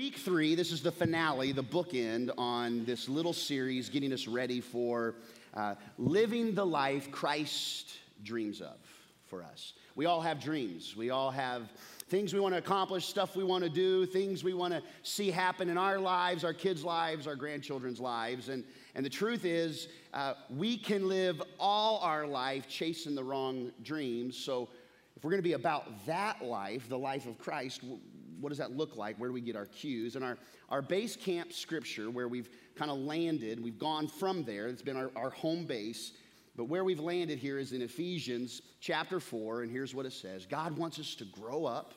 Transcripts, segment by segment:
week three, this is the finale, the bookend on this little series getting us ready for uh, living the life Christ dreams of for us. We all have dreams. We all have things we want to accomplish, stuff we want to do, things we want to see happen in our lives, our kids' lives, our grandchildren's lives. And, and the truth is, uh, we can live all our life chasing the wrong dreams. So, if we're going to be about that life, the life of Christ, what does that look like? Where do we get our cues? And our, our base camp scripture, where we've kind of landed, we've gone from there, it's been our, our home base. But where we've landed here is in Ephesians chapter 4, and here's what it says God wants us to grow up.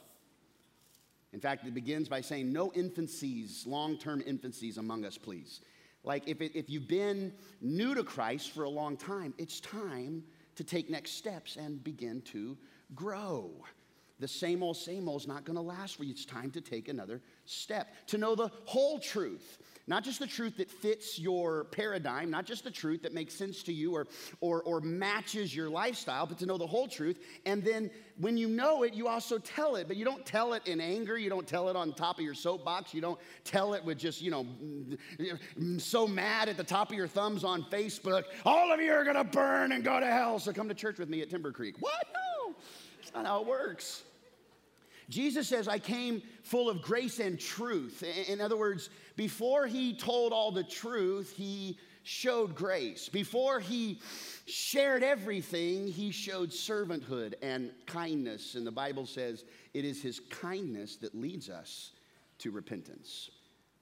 In fact, it begins by saying, No infancies, long term infancies among us, please. Like if, it, if you've been new to Christ for a long time, it's time to take next steps and begin to grow. The same old, same old is not going to last for you. It's time to take another step, to know the whole truth. Not just the truth that fits your paradigm, not just the truth that makes sense to you or, or, or matches your lifestyle, but to know the whole truth. And then when you know it, you also tell it. But you don't tell it in anger. You don't tell it on top of your soapbox. You don't tell it with just, you know, so mad at the top of your thumbs on Facebook. All of you are going to burn and go to hell. So come to church with me at Timber Creek. What? No, that's not how it works. Jesus says, I came full of grace and truth. In other words, before he told all the truth, he showed grace. Before he shared everything, he showed servanthood and kindness. And the Bible says it is his kindness that leads us to repentance.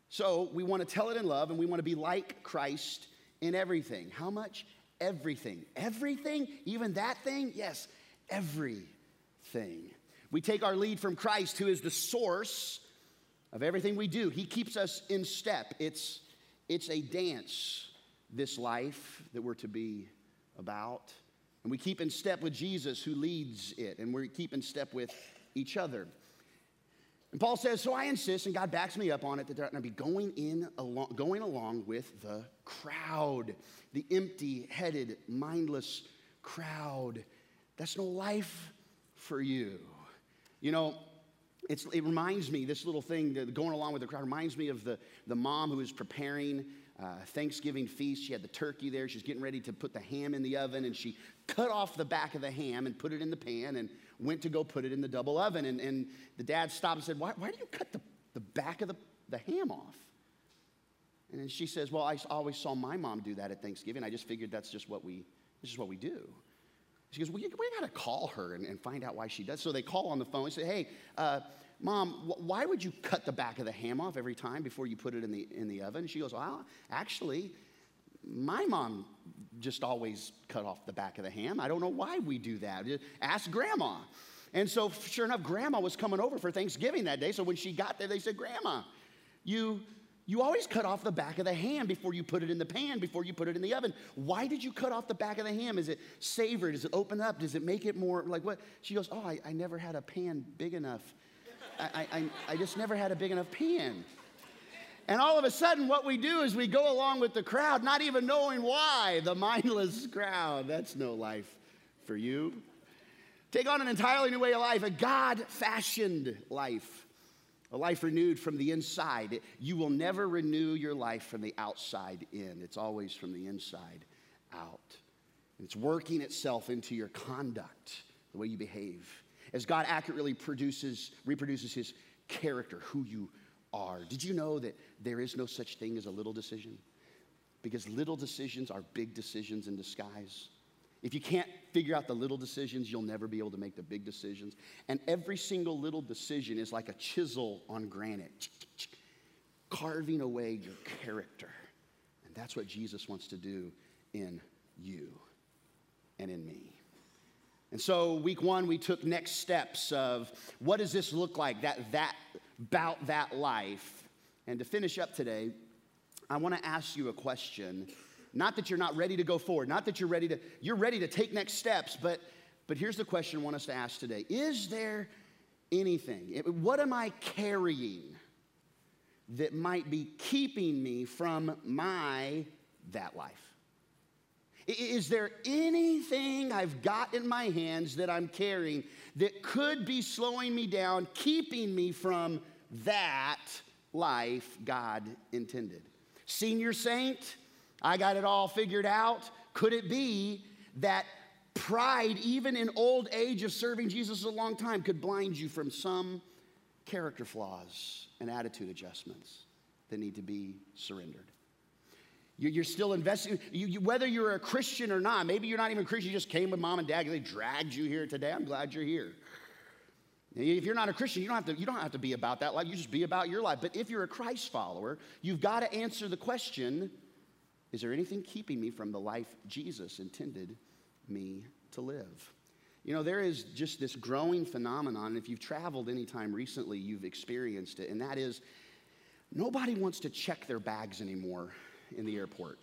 So we want to tell it in love and we want to be like Christ in everything. How much? Everything. Everything? Even that thing? Yes, everything. We take our lead from Christ, who is the source of everything we do. He keeps us in step. It's, it's a dance, this life that we're to be about. And we keep in step with Jesus, who leads it, and we keep in step with each other. And Paul says, So I insist, and God backs me up on it, that they're going to be going, in along, going along with the crowd, the empty headed, mindless crowd. That's no life for you. You know, it reminds me, this little thing going along with the crowd reminds me of the, the mom who was preparing uh, Thanksgiving feast. She had the turkey there. She's getting ready to put the ham in the oven, and she cut off the back of the ham and put it in the pan and went to go put it in the double oven. And, and the dad stopped and said, Why, why do you cut the, the back of the, the ham off? And then she says, Well, I always saw my mom do that at Thanksgiving. I just figured that's just what we, this is what we do. She goes, Well, we got to call her and, and, find out why she does. So they call on the phone and say, Hey, uh, Mom, wh- why would you cut the back of the ham off every time before you put it in the, in the oven? She goes, Well, actually, my mom just always cut off the back of the ham. I don't know why we do that. Ask grandma. And so, sure enough, grandma was coming over for Thanksgiving that day. So when she got there, they said, Grandma, you you always cut off the back of the ham before you put it in the pan, before you put it in the oven. Why did you cut off the back of the ham? Is it savory? Does it open up? Does it make it more like what? She goes, Oh, I, I never had a pan big enough. I, I, I just never had a big enough pan. And all of a sudden, what we do is we go along with the crowd, not even knowing why. The mindless crowd. That's no life for you. Take on an entirely new way of life, a God fashioned life a life renewed from the inside. You will never renew your life from the outside in, it's always from the inside out. And It's working itself into your conduct, the way you behave. As God accurately produces, reproduces his character, who you are. Did you know that there is no such thing as a little decision? Because little decisions are big decisions in disguise. If you can't figure out the little decisions, you'll never be able to make the big decisions. And every single little decision is like a chisel on granite, carving away your character. And that's what Jesus wants to do in you and in me. And so, week one, we took next steps of what does this look like, that, that, about that life. And to finish up today, I want to ask you a question not that you're not ready to go forward, not that you're ready to, you're ready to take next steps, but, but here's the question I want us to ask today Is there anything, eh, what am I carrying that might be keeping me from my that life? Is there anything I've got in my hands that I'm carrying that could be slowing me down, keeping me from that life God intended. Senior saint, I got it all figured out. Could it be that pride, even in old age of serving Jesus a long time, could blind you from some character flaws and attitude adjustments that need to be surrendered? You're still investing, you, you, whether you're a Christian or not. Maybe you're not even a Christian, you just came with mom and dad, they dragged you here today. I'm glad you're here. If you're not a Christian, you don't, have to, you don't have to be about that life, you just be about your life. But if you're a Christ follower, you've got to answer the question is there anything keeping me from the life Jesus intended me to live? You know, there is just this growing phenomenon, and if you've traveled anytime recently, you've experienced it, and that is nobody wants to check their bags anymore in the airport.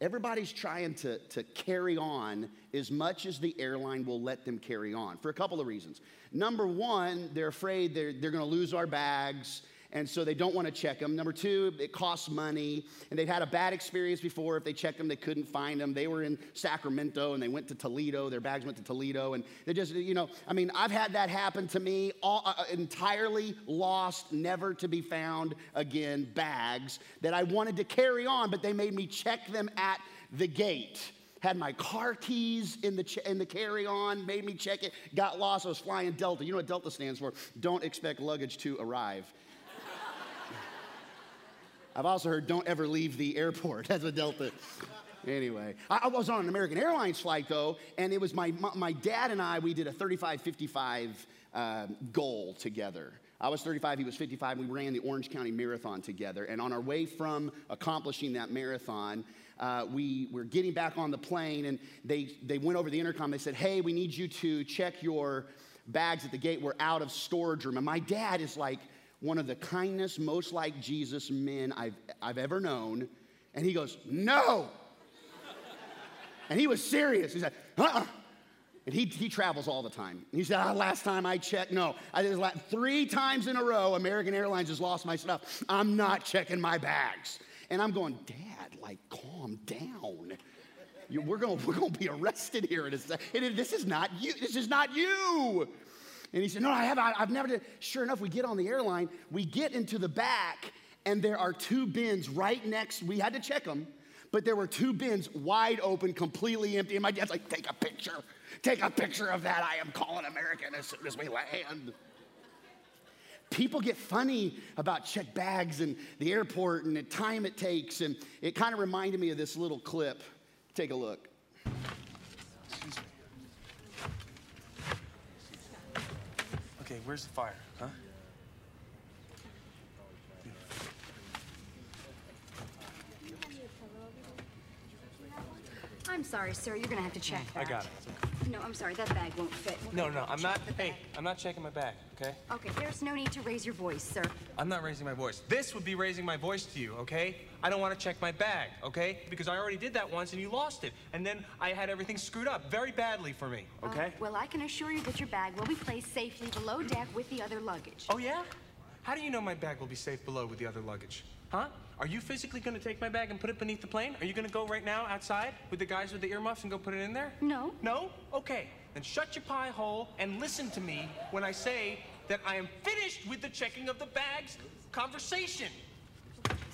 Everybody's trying to, to carry on as much as the airline will let them carry on for a couple of reasons. Number one, they're afraid they're, they're going to lose our bags and so they don't want to check them. Number two, it costs money, and they've had a bad experience before. If they checked them, they couldn't find them. They were in Sacramento and they went to Toledo. Their bags went to Toledo, and they just, you know, I mean, I've had that happen to me. All, uh, uh entirely lost, never to be found again bags that I wanted to carry on, but they made me check them at the gate had my car keys in the, ch- in the carry on, made me check it, got lost. I was flying Delta. You know what Delta stands for? Don't expect luggage to arrive. I've also heard don't ever leave the airport. That's a Delta. Anyway, I, I, was on an American Airlines flight though, and it was my, my, my dad and I, we did a 35 55 uh, goal together. I was 35, he was 55. We ran the Orange County Marathon together. And on our way from accomplishing that marathon, uh, we were getting back on the plane, and they, they went over the intercom. They said, Hey, we need you to check your bags at the gate. We're out of storage room. And my dad is like, one of the kindest, most like Jesus men I've, I've ever known. And he goes, No. and he was serious. He said, Uh uh-uh. And he, he travels all the time. he said, oh, Last time I checked, no. I did three times in a row, American Airlines has lost my stuff. I'm not checking my bags. And I'm going, Dad, like, calm down. You, we're going we're gonna be arrested here in a second. This is not you. This is not you. And he said, No, I have. I, have never. Sure enough, we get on the airline, we get into the back, and there are two bins right next. We had to check them, but there were two bins wide open, completely empty. And my dad's like, Take a picture. Take a picture of that. I am calling American as soon as we land. People get funny about check bags and the airport and the time it takes. And it kind of reminded me of this little clip. Take a look. Okay, where's the fire, huh? I'm sorry, sir. You're gonna have to check that. I got it. No, I'm sorry. That bag won't fit. We're no, no, I'm not. Hey, I'm not checking my bag. Okay. Okay. There's no need to raise your voice, sir. I'm not raising my voice. This would be raising my voice to you. Okay. I don't want to check my bag. Okay. Because I already did that once and you lost it, and then I had everything screwed up very badly for me. Uh, okay. Uh, well, I can assure you that your bag will be placed safely below deck with the other luggage. Oh yeah. How do you know my bag will be safe below with the other luggage? Huh? Are you physically going to take my bag and put it beneath the plane? Are you going to go right now outside with the guys with the earmuffs and go put it in there? No. No? Okay. Then shut your pie hole and listen to me when I say that I am finished with the checking of the bags conversation.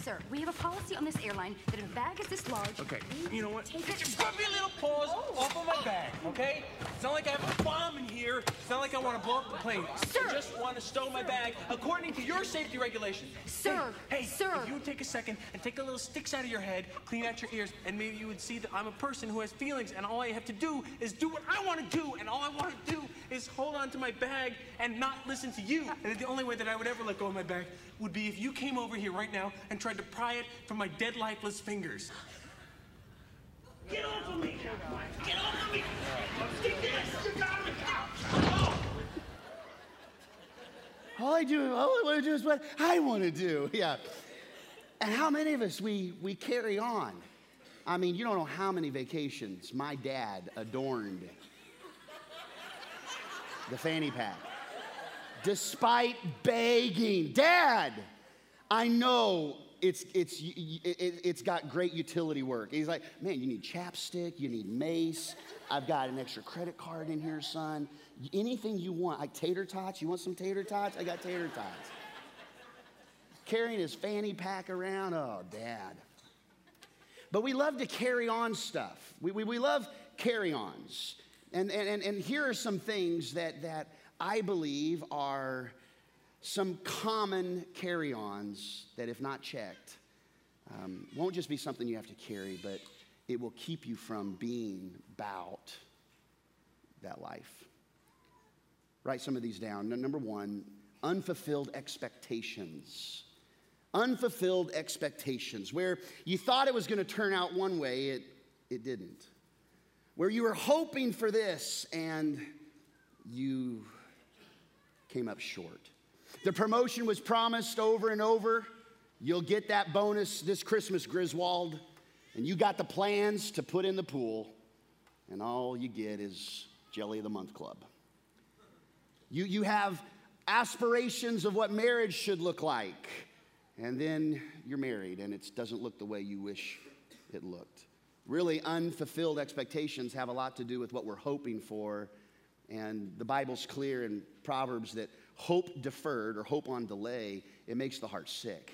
Sir, we have a policy on this airline that if a bag is this large, okay, you know what? Take. Put me a little paws oh. off of my bag, okay? It's not like I have a bomb in here. It's not like I want to blow up the plane. Sir. I just want to stow my bag according to your safety regulations. Sir. Hey, hey, sir. If you would take a second and take a little sticks out of your head, clean out your ears, and maybe you would see that I'm a person who has feelings, and all I have to do is do what I want to do, and all I want to do is hold on to my bag and not listen to you. And the only way that I would ever let go of my bag would be if you came over here right now and tried to pry it from my dead, lifeless fingers. Get off of me! Get off of me! Stick this! You got me! All I do, all I want to do is what I want to do. Yeah. And how many of us we we carry on? I mean, you don't know how many vacations my dad adorned the fanny pack despite begging. Dad, I know it's, it's, it, it's got great utility work. He's like, man, you need chapstick, you need mace. I've got an extra credit card in here, son. Anything you want, like tater tots. You want some tater tots? I got tater tots. carrying his fanny pack around. Oh, dad. But we love to carry on stuff. We, we, we love carry ons. And, and, and here are some things that, that I believe are some common carry ons that, if not checked, um, won't just be something you have to carry, but it will keep you from being about that life. Write some of these down. Number one, unfulfilled expectations. Unfulfilled expectations, where you thought it was going to turn out one way, it, it didn't. Where you were hoping for this and you came up short. The promotion was promised over and over. You'll get that bonus this Christmas, Griswold. And you got the plans to put in the pool, and all you get is Jelly of the Month Club. You, you have aspirations of what marriage should look like, and then you're married, and it doesn't look the way you wish it looked. Really, unfulfilled expectations have a lot to do with what we're hoping for, and the Bible's clear in Proverbs that hope deferred or hope on delay, it makes the heart sick.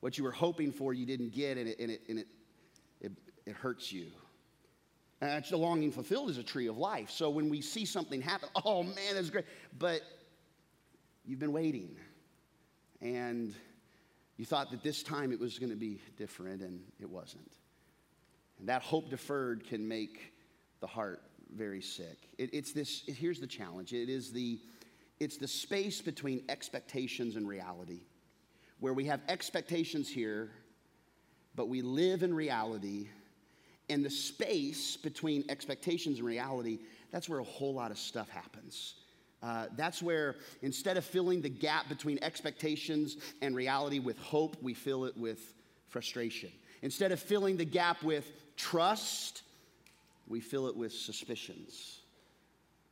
What you were hoping for, you didn't get, and it, and it, and it, it, it hurts you. And the longing fulfilled is a tree of life. So when we see something happen, oh man, that's great. But you've been waiting, and you thought that this time it was going to be different, and it wasn't. And that hope deferred can make the heart very sick. It, it's this, here's the challenge it is the, it's the space between expectations and reality, where we have expectations here, but we live in reality. And the space between expectations and reality, that's where a whole lot of stuff happens. Uh, that's where instead of filling the gap between expectations and reality with hope, we fill it with frustration. Instead of filling the gap with trust, we fill it with suspicions.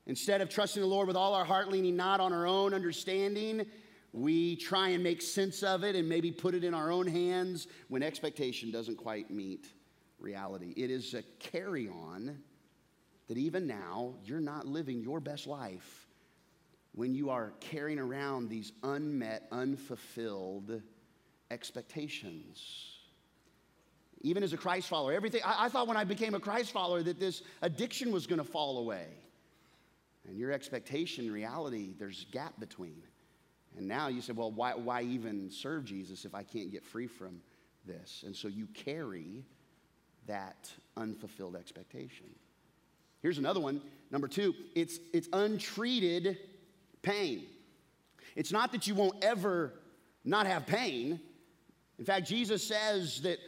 Instead of trusting the Lord with all our heart, leaning not on our own understanding, we try and make sense of it and maybe put it in our own hands when expectation doesn't quite meet reality. It is a carry on that even now you're not living your best life when you are carrying around these unmet, unfulfilled expectations. Even as a Christ follower, everything, I, I thought when I became a Christ follower that this addiction was going to fall away. And your expectation, reality, there's a gap between. And now you say, well, why, why even serve Jesus if I can't get free from this? And so you carry that unfulfilled expectation. Here's another one. Number two, it's, it's untreated pain. It's not that you won't ever not have pain. In fact, Jesus says that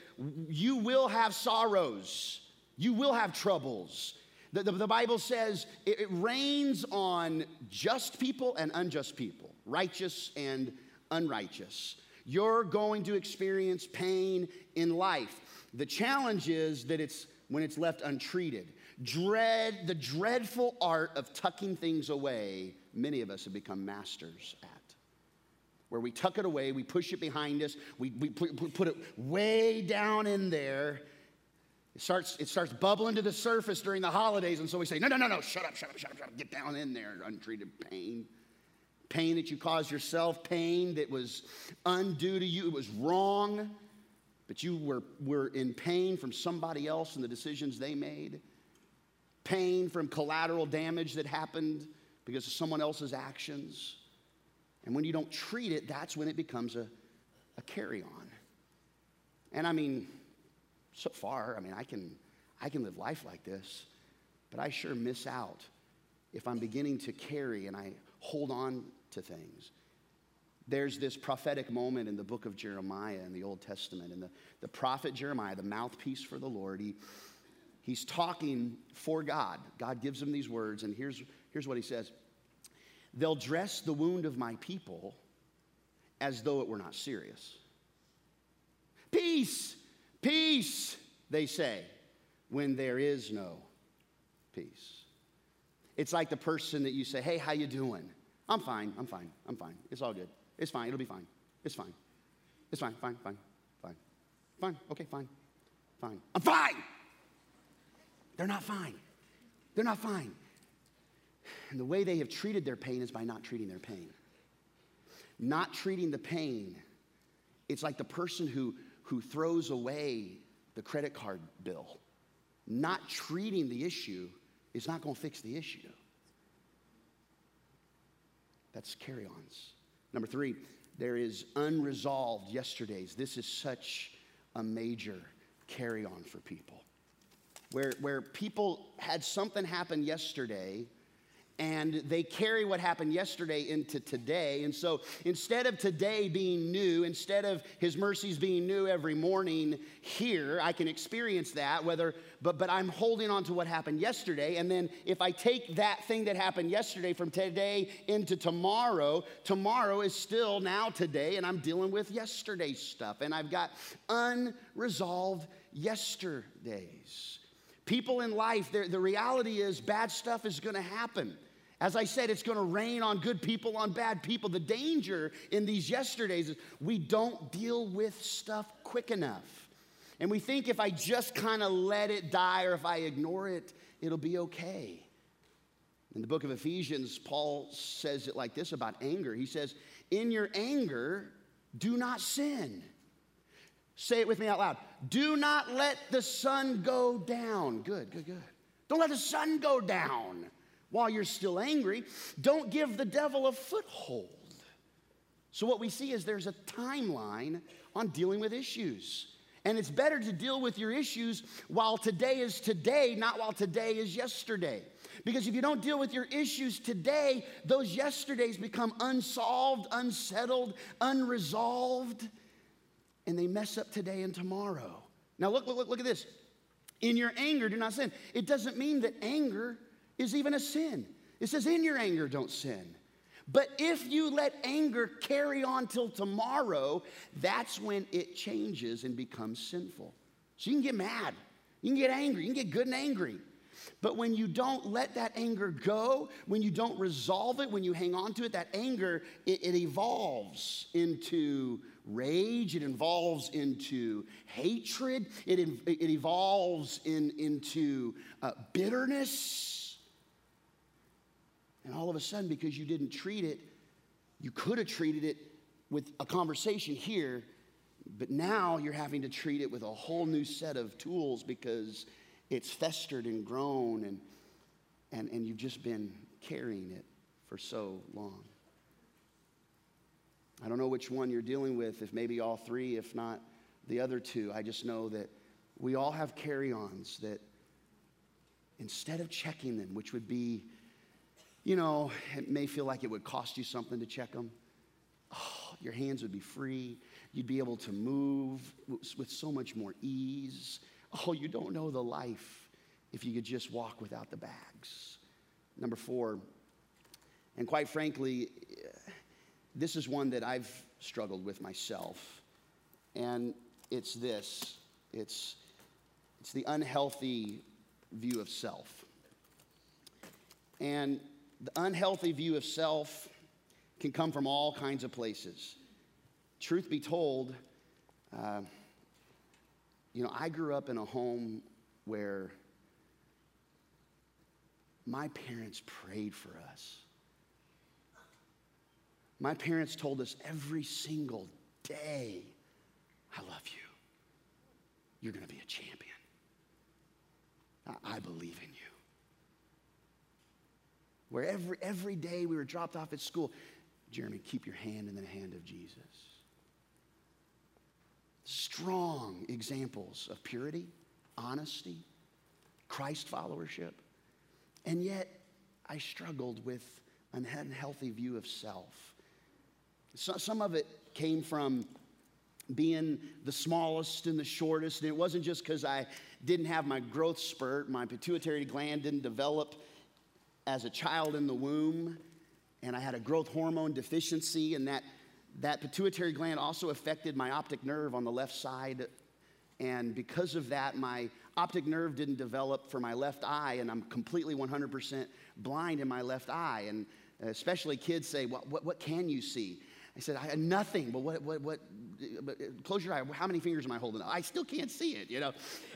you will have sorrows, you will have troubles. The, the, the Bible says it, it rains on just people and unjust people, righteous and unrighteous. You're going to experience pain in life. The challenge is that it's when it's left untreated. Dread, the dreadful art of tucking things away, many of us have become masters at. Where we tuck it away, we push it behind us, we, we put, it way down in there, it starts, it starts bubbling to the surface during the holidays, and so we say, no, no, no, no, shut up, shut up, shut up, shut up. Get down in there, untreated pain. Pain that you caused yourself, pain that was undue to you, it was wrong, but you were, were in pain from somebody else and the decisions they made. Pain from collateral damage that happened because of someone else's actions. And when you don't treat it, that's when it becomes a, a carry on. And I mean, so far, I mean, I can, I can live life like this, but I sure miss out if I'm beginning to carry and I hold on to things. There's this prophetic moment in the book of Jeremiah in the Old Testament, and the, the prophet Jeremiah, the mouthpiece for the Lord, he, he's talking for God. God gives him these words, and here's, here's what he says They'll dress the wound of my people as though it were not serious. Peace, Peace, they say, when there is no peace. It's like the person that you say, "Hey, how you doing?" "I'm fine. I'm fine. I'm fine. It's all good. It's fine. It'll be fine. It's fine. It's fine. Fine. Fine. Fine. Fine. Okay, fine. Fine. I'm fine." They're not fine. They're not fine. And the way they have treated their pain is by not treating their pain. Not treating the pain It's like the person who, who throws away the credit card bill. Not treating the issue is not going to fix the issue. That's carry ons. Number three, there is unresolved yesterdays. This is such a major carry on for people. Where, where people had something happen yesterday and they carry what happened yesterday into today. And so instead of today being new, instead of his mercies being new every morning here, I can experience that, whether, but, but I'm holding on to what happened yesterday. And then if I take that thing that happened yesterday from today into tomorrow, tomorrow is still now today, and I'm dealing with yesterday's stuff. And I've got unresolved yesterdays. People in life, the reality is bad stuff is going to happen. As I said, it's going to rain on good people, on bad people. The danger in these yesterdays is we don't deal with stuff quick enough. And we think if I just kind of let it die or if I ignore it, it'll be okay. In the book of Ephesians, Paul says it like this about anger. He says, In your anger, do not sin. Say it with me out loud. Do not let the sun go down. Good, good, good. Don't let the sun go down while you're still angry. Don't give the devil a foothold. So, what we see is there's a timeline on dealing with issues. And it's better to deal with your issues while today is today, not while today is yesterday. Because if you don't deal with your issues today, those yesterdays become unsolved, unsettled, unresolved and they mess up today and tomorrow. Now, look, look, look at this. In your anger, do not sin. It doesn't mean that anger is even a sin. It says, in your anger, don't sin. But if you let anger carry on till tomorrow, that's when it changes and becomes sinful. So you can get mad, you can get angry, you can get good and angry. But when you don't let that anger go, when you don't resolve it, when you hang on to it, that anger, it, it evolves into rage, it evolves into hatred, it, it evolves in, into uh, bitterness. And all of a sudden, because you didn't treat it, you could have treated it with a conversation here, but now you're having to treat it with a whole new set of tools because it's festered and grown and, and, and you've just been carrying it for so long. I don't know which one you're dealing with, if maybe all three, if not the other two. I just know that we all have carry ons that instead of checking them, which would be, you know, it may feel like it would cost you something to check them. Oh, your hands would be free. You'd be able to move with so much more ease. Oh, you don't know the life if you could just walk without the bags. Number four, and quite frankly, this is one that I've struggled with myself, and it's this it's, it's the unhealthy view of self. And the unhealthy view of self can come from all kinds of places. Truth be told, uh, you know, I grew up in a home where my parents prayed for us. My parents told us every single day, I love you. You're going to be a champion. I, believe in you. Where every, every day we were dropped off at school, Jeremy, keep your hand in the hand of Jesus. Strong examples of purity, honesty, Christ followership. And yet, I struggled with an unhealthy view of self. So, some of it came from being the smallest and the shortest. And it wasn't just because I didn't have my growth spurt, my pituitary gland didn't develop as a child in the womb, and I had a growth hormone deficiency, and that, that pituitary gland also affected my optic nerve on the left side. And because of that, my optic nerve didn't develop for my left eye, and I'm completely 100% blind in my left eye. And uh, especially kids say, well, what, what can you see? I said, I had nothing, but what, what, what, close your eye. How many fingers am I holding? up? I still can't see it, you know.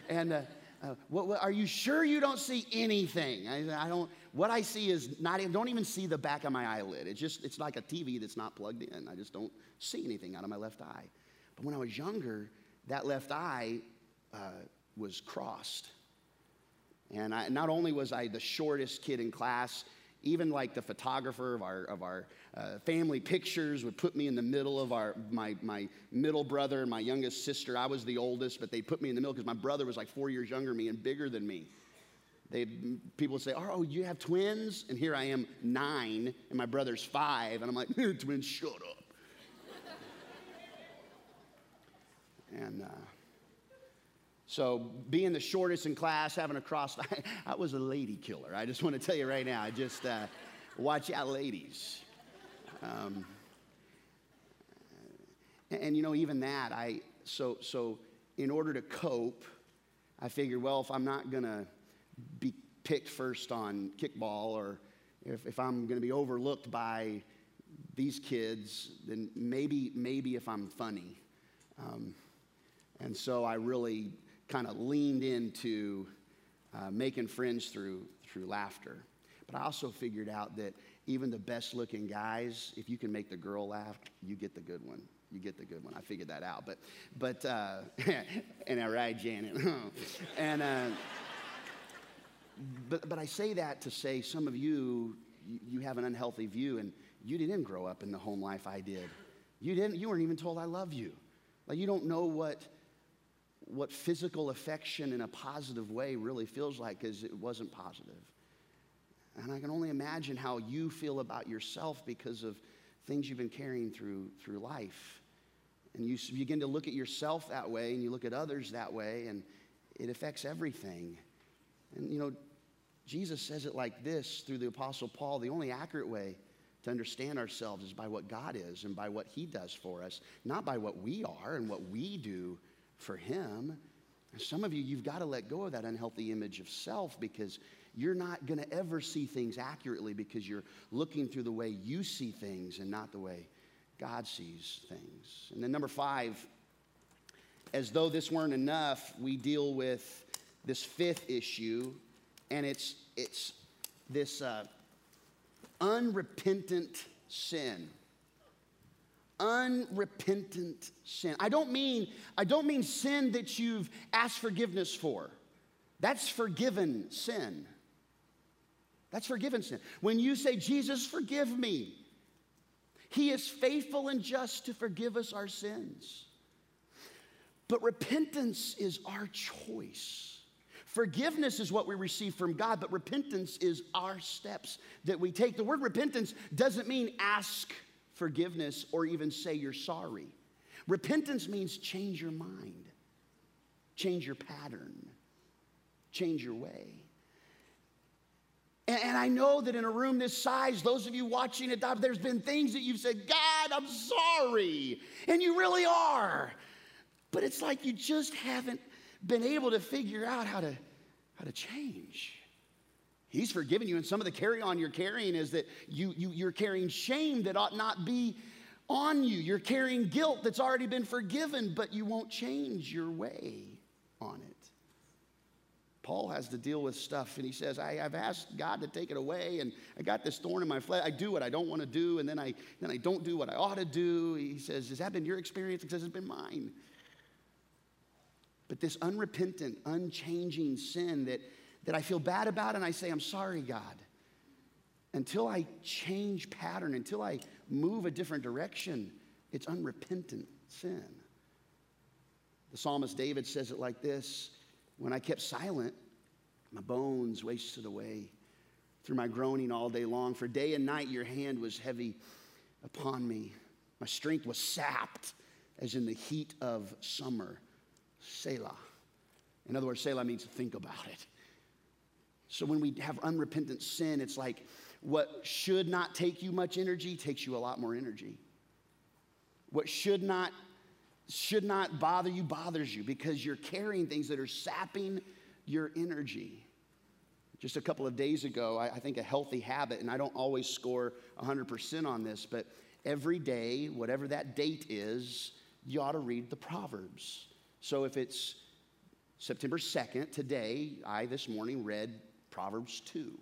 And uh, uh, what, what, are you sure you don't see anything? I, I, don't, what I see is not, even, don't even see the back of my eyelid. It's just, it's like a TV that's not plugged in. I just don't see anything out of my left eye. But when I was younger, that left eye uh, was crossed. And I, not only was I the shortest kid in class, even like the photographer of our, of our uh, family pictures would put me in the middle of our, my, my middle brother and my youngest sister. I was the oldest, but they put me in the middle because my brother was like four years younger than me and bigger than me. They, people would say, Oh, you have twins? And here I am, nine, and my brother's five. And I'm like, Twins, shut up. and uh, so, being the shortest in class, having a cross, I, I was a lady killer. I just want to tell you right now. I just uh, watch out, ladies. Um, and, and, you know, even that, I so so in order to cope, I figured, well, if I'm not gonna be picked first on kickball, or if, if I'm gonna be overlooked by these kids, then maybe maybe if I'm funny. Um, and so I really kind of leaned into uh, making friends through, through laughter. But I also figured out that even the best looking guys, if you can make the girl laugh, you get the good one. You get the good one. I figured that out. But, but uh, and I right, Janet. and, uh, but, but I say that to say some of you, you have an unhealthy view and you didn't grow up in the home life I did. You didn't, you weren't even told I love you. Like you don't know what what physical affection in a positive way really feels like because it wasn't positive. And I can only imagine how you feel about yourself because of things you've been carrying through, through life. And you begin to look at yourself that way and you look at others that way, and it affects everything. And you know, Jesus says it like this through the Apostle Paul the only accurate way to understand ourselves is by what God is and by what He does for us, not by what we are and what we do for Him. And some of you, you've got to let go of that unhealthy image of self because you're not going to ever see things accurately because you're looking through the way you see things and not the way God sees things. And then, number five, as though this weren't enough, we deal with this fifth issue, and it's, it's this uh, unrepentant sin unrepentant sin. I don't mean I don't mean sin that you've asked forgiveness for. That's forgiven sin. That's forgiven sin. When you say, Jesus, forgive me, He is faithful and just to forgive us our sins. But repentance is our choice. Forgiveness is what we receive from God, but repentance is our steps that we take. The word repentance doesn't mean ask forgiveness or even say you're sorry. Repentance means change your mind, change your pattern, change your way. And, I know that in a room this size, those of you watching it, there's been things that you've said, God, I'm sorry. And you really are. But it's like you just haven't been able to figure out how to, how to change. He's forgiven you. And some of the carry on you're carrying is that you, you, you're carrying shame that ought not be on you. You're carrying guilt that's already been forgiven, but you won't change your way on it. Paul has to deal with stuff, and he says, I, have asked God to take it away, and I got this thorn in my flesh. I do what I don't want to do, and then I, then I don't do what I ought to do. He says, Has that been your experience? He says, It's been mine. But this unrepentant, unchanging sin that that I feel bad about and I say, I'm sorry, God. Until I change pattern, until I move a different direction, it's unrepentant sin. The psalmist David says it like this When I kept silent, my bones wasted away through my groaning all day long. For day and night your hand was heavy upon me. My strength was sapped as in the heat of summer. Selah. In other words, Selah means think about it. So when we have unrepentant sin, it's like what should not take you much energy takes you a lot more energy. What should not should not bother you bothers you because you're carrying things that are sapping your energy. Just a couple of days ago, I, I think a healthy habit, and I don't always score 100% on this, but every day, whatever that date is, you ought to read the Proverbs. So if it's September 2nd, today, I this morning read Proverbs 2.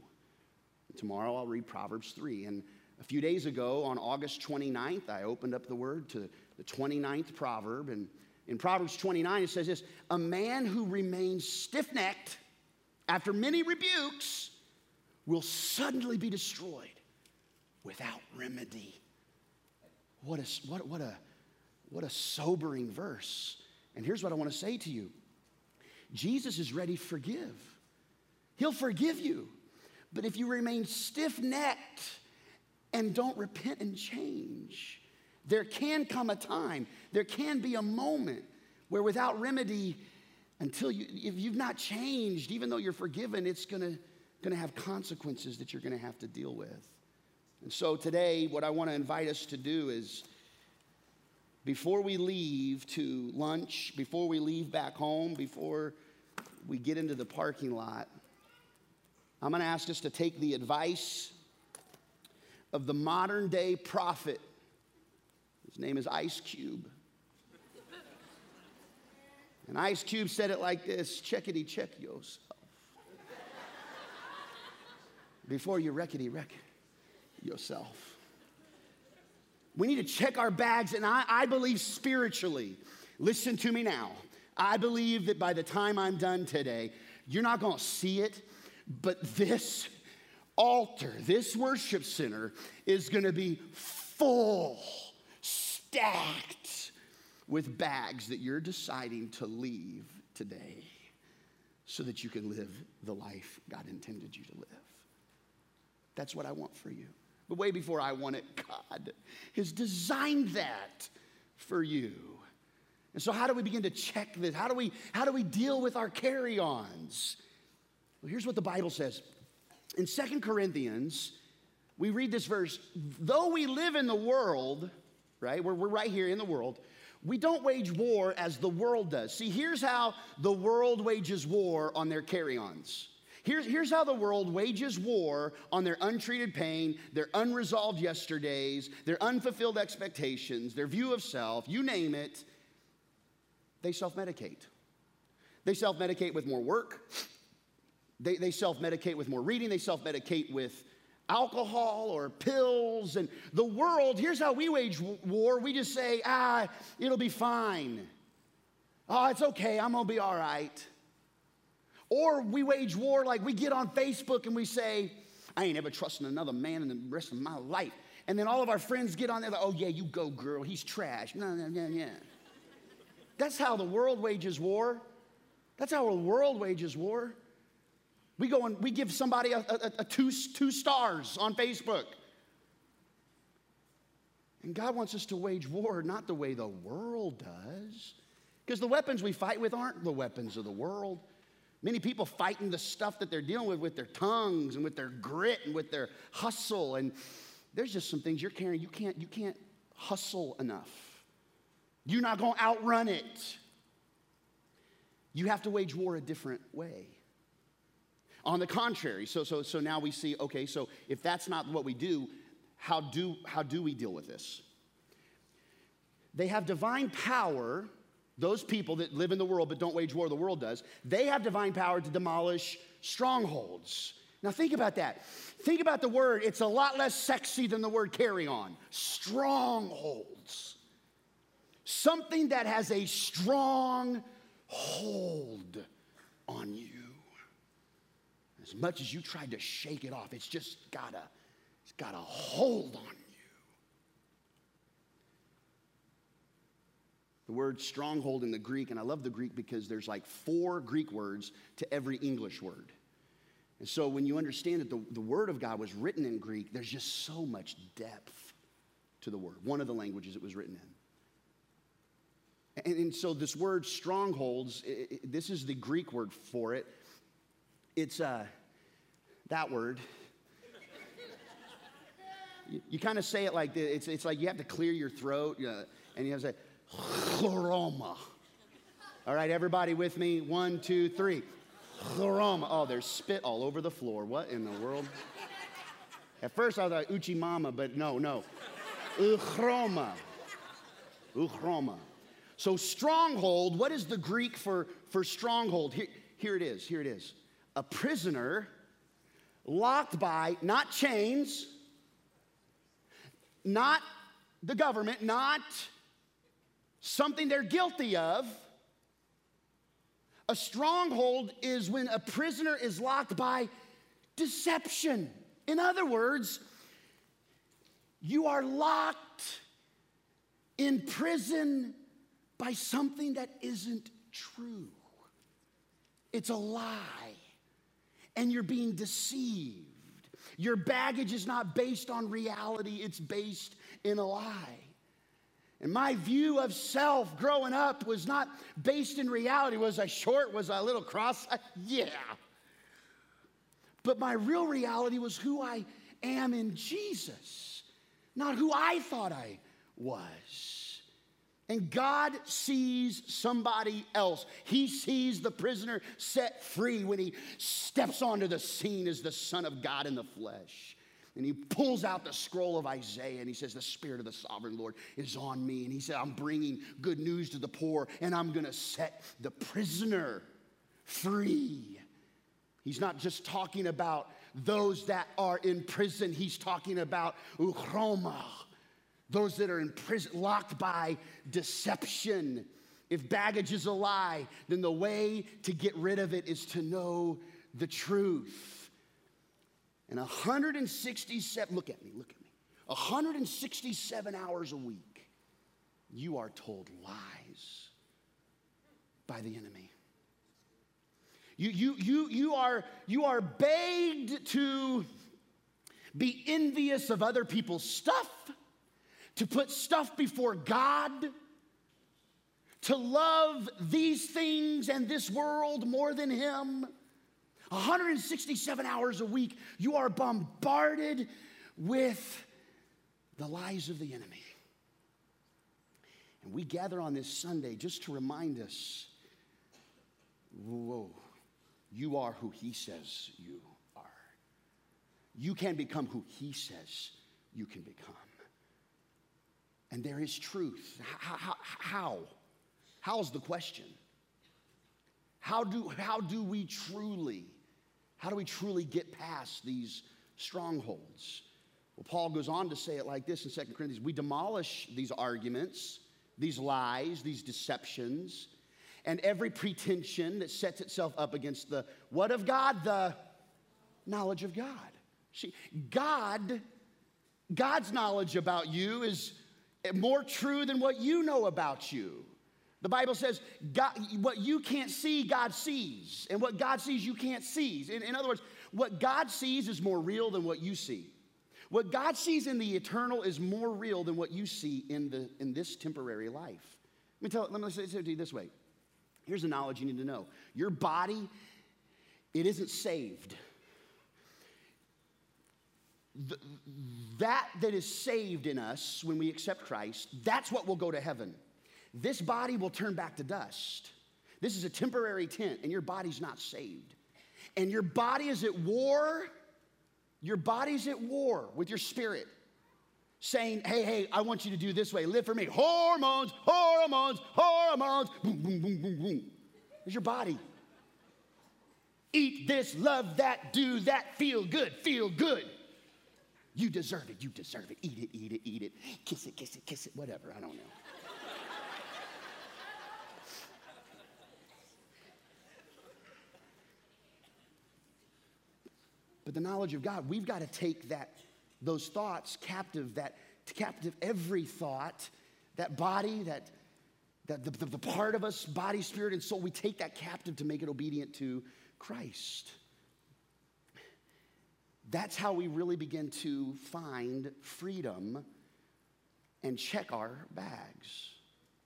Tomorrow I'll read Proverbs 3. And a few days ago, on August 29th, I opened up the Word to the 29th proverb. And in Proverbs 29, it says this A man who remains stiff necked after many rebukes will suddenly be destroyed without remedy. What a, what, what, a, what a sobering verse. And here's what I want to say to you Jesus is ready to forgive, He'll forgive you. But if you remain stiff necked and don't repent and change, there can come a time, there can be a moment where without remedy, until you, if you've not changed, even though you're forgiven, it's gonna, gonna have consequences that you're gonna have to deal with. And so today, what I wanna invite us to do is before we leave to lunch, before we leave back home, before we get into the parking lot, I'm going to ask us to take the advice of the modern day prophet. His name is Ice Cube. And Ice Cube said it like this checkity check yourself. Before you wreckety wreck yourself. We need to check our bags, and I, I believe spiritually. Listen to me now. I believe that by the time I'm done today, you're not gonna see it, but this altar, this worship center is gonna be full, stacked with bags that you're deciding to leave today so that you can live the life God intended you to live. That's what I want for you. But way before I want it, God has designed that for you. And so, how do we begin to check this? How do we, how do we deal with our carry ons? Well, here's what the Bible says. In Second Corinthians, we read this verse though we live in the world, right? We're, we're right here in the world. We don't wage war as the world does. See, here's how the world wages war on their carry ons. Here's, here's how the world wages war on their untreated pain, their unresolved yesterdays, their unfulfilled expectations, their view of self, you name it. They self medicate. They self medicate with more work, they, they self medicate with more reading, they self medicate with alcohol or pills. And the world, here's how we wage war we just say, ah, it'll be fine. Oh, it's okay, I'm gonna be all right. Or we wage war like we get on Facebook and we say, I ain't ever trusting another man in the rest of my life. And then all of our friends get on there, like, oh, yeah, you go, girl, he's trash. No, no, no, yeah. That's how the world wages war. That's how the world wages war. We go and we give somebody a, a, a two, two stars on Facebook. And God wants us to wage war not the way the world does. Because the weapons we fight with aren't the weapons of the world. Many people fighting the stuff that they're dealing with with their tongues and with their grit and with their hustle. And there's just some things you're carrying. You can't, you can't hustle enough. You're not going to outrun it. You have to wage war a different way. On the contrary, so, so, so now we see okay, so if that's not what we do, how do, how do we deal with this? They have divine power those people that live in the world but don't wage war the world does, they have divine power to demolish strongholds. Now, think about that. Think about the word. It's a lot less sexy than the word carry on. Strongholds. Something that has a strong hold on you. As much as you tried to shake it off, it's just got a, it's got a hold on you. The word stronghold in the Greek, and I love the Greek because there's like four Greek words to every English word. And so when you understand that the, the word of God was written in Greek, there's just so much depth to the word, one of the languages it was written in. And, and so this word strongholds, it, it, this is the Greek word for it. It's uh, that word. you, you kind of say it like this. It's, it's like you have to clear your throat, uh, and you have to say, Chloroma. All right, everybody with me? One, two, three. Chloroma. Oh, there's spit all over the floor. What in the world? At first I thought Uchi Mama, but no, no. Uchroma. Uchroma. So stronghold, what is the Greek for, for stronghold? Here, here it is, here it is. A prisoner locked by not chains, not the government, not something they're guilty of. A stronghold is when a prisoner is locked by deception. In other words, you are locked in prison by something that isn't true. It's a lie, and you're being deceived. Your baggage is not based on reality, it's based in a lie. And my view of self growing up was not based in reality. Was I short? Was I a little cross? Yeah. But my real reality was who I am in Jesus, not who I thought I was. And God sees somebody else. He sees the prisoner set free when he steps onto the scene as the Son of God in the flesh. And he pulls out the scroll of Isaiah and he says, The Spirit of the sovereign Lord is on me. And he said, I'm bringing good news to the poor and I'm going to set the prisoner free. He's not just talking about those that are in prison, he's talking about uchroma, those that are in prison, locked by deception. If baggage is a lie, then the way to get rid of it is to know the truth. And 167, look at me, look at me. 167 hours a week, you are told lies by the enemy. You, you, you, you, are, you are begged to be envious of other people's stuff, to put stuff before God, to love these things and this world more than Him. 167 hours a week, you are bombarded with the lies of the enemy. And we gather on this Sunday just to remind us whoa, you are who He says you are. You can become who He says you can become. And there is truth. How? How? How's the question? How do, how do we truly, how do we truly get past these strongholds? Well, Paul goes on to say it like this in 2 Corinthians We demolish these arguments, these lies, these deceptions, and every pretension that sets itself up against the what of God? The knowledge of God. See, God, God's knowledge about you is more true than what you know about you. The Bible says, God, what you can't see, God sees. And what God sees, you can't see. In, in other words, what God sees is more real than what you see. What God sees in the eternal is more real than what you see in, the, in this temporary life. Let me, tell, let me say it to you this way Here's the knowledge you need to know your body, it isn't saved. That that is saved in us when we accept Christ, that's what will go to heaven. This body will turn back to dust. This is a temporary tent, and your body's not saved. And your body is at war. Your body's at war with your spirit, saying, Hey, hey, I want you to do this way. Live for me. Hormones, hormones, hormones. Boom, boom, boom, boom, boom. There's your body. Eat this, love that, do that, feel good, feel good. You deserve it, you deserve it. Eat it, eat it, eat it. Kiss it, kiss it, kiss it, whatever, I don't know. but the knowledge of God, we've got to take that, those thoughts captive, that captive every thought, that body, that, that the, the, the part of us, body, spirit, and soul, we take that captive to make it obedient to Christ. That's how we really begin to find freedom and check our bags.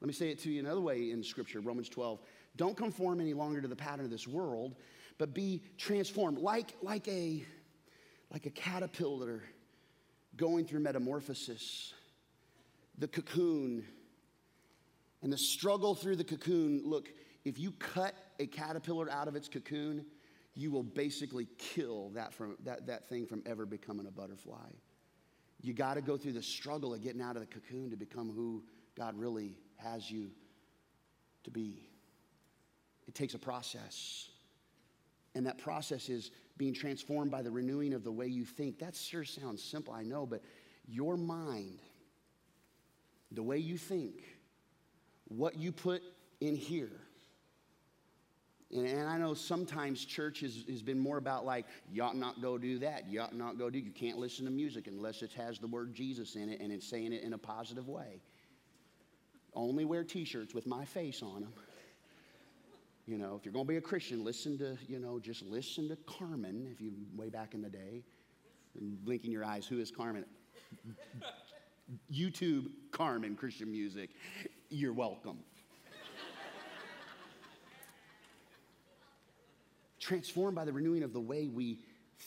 Let me say it to you another way in Scripture, Romans 12. Don't conform any longer to the pattern of this world, but be transformed like, like, a, like a caterpillar going through metamorphosis. The cocoon and the struggle through the cocoon. Look, if you cut a caterpillar out of its cocoon, you will basically kill that, from, that, that thing from ever becoming a butterfly. You got to go through the struggle of getting out of the cocoon to become who God really has you to be. It takes a process. And that process is being transformed by the renewing of the way you think. That sure sounds simple, I know, but your mind, the way you think, what you put in here. And, and, I know sometimes church has, has been more about like, you ought not go do that. You ought not go do, you can't listen to music unless it has the word Jesus in it and it's saying it in a positive way. Only wear t shirts with my face on them. You know, if you're going to be a Christian, listen to, you know, just listen to Carmen, if you, way back in the day. And blinking your eyes, who is Carmen? YouTube Carmen Christian music. You're welcome. Transformed by the renewing of the way we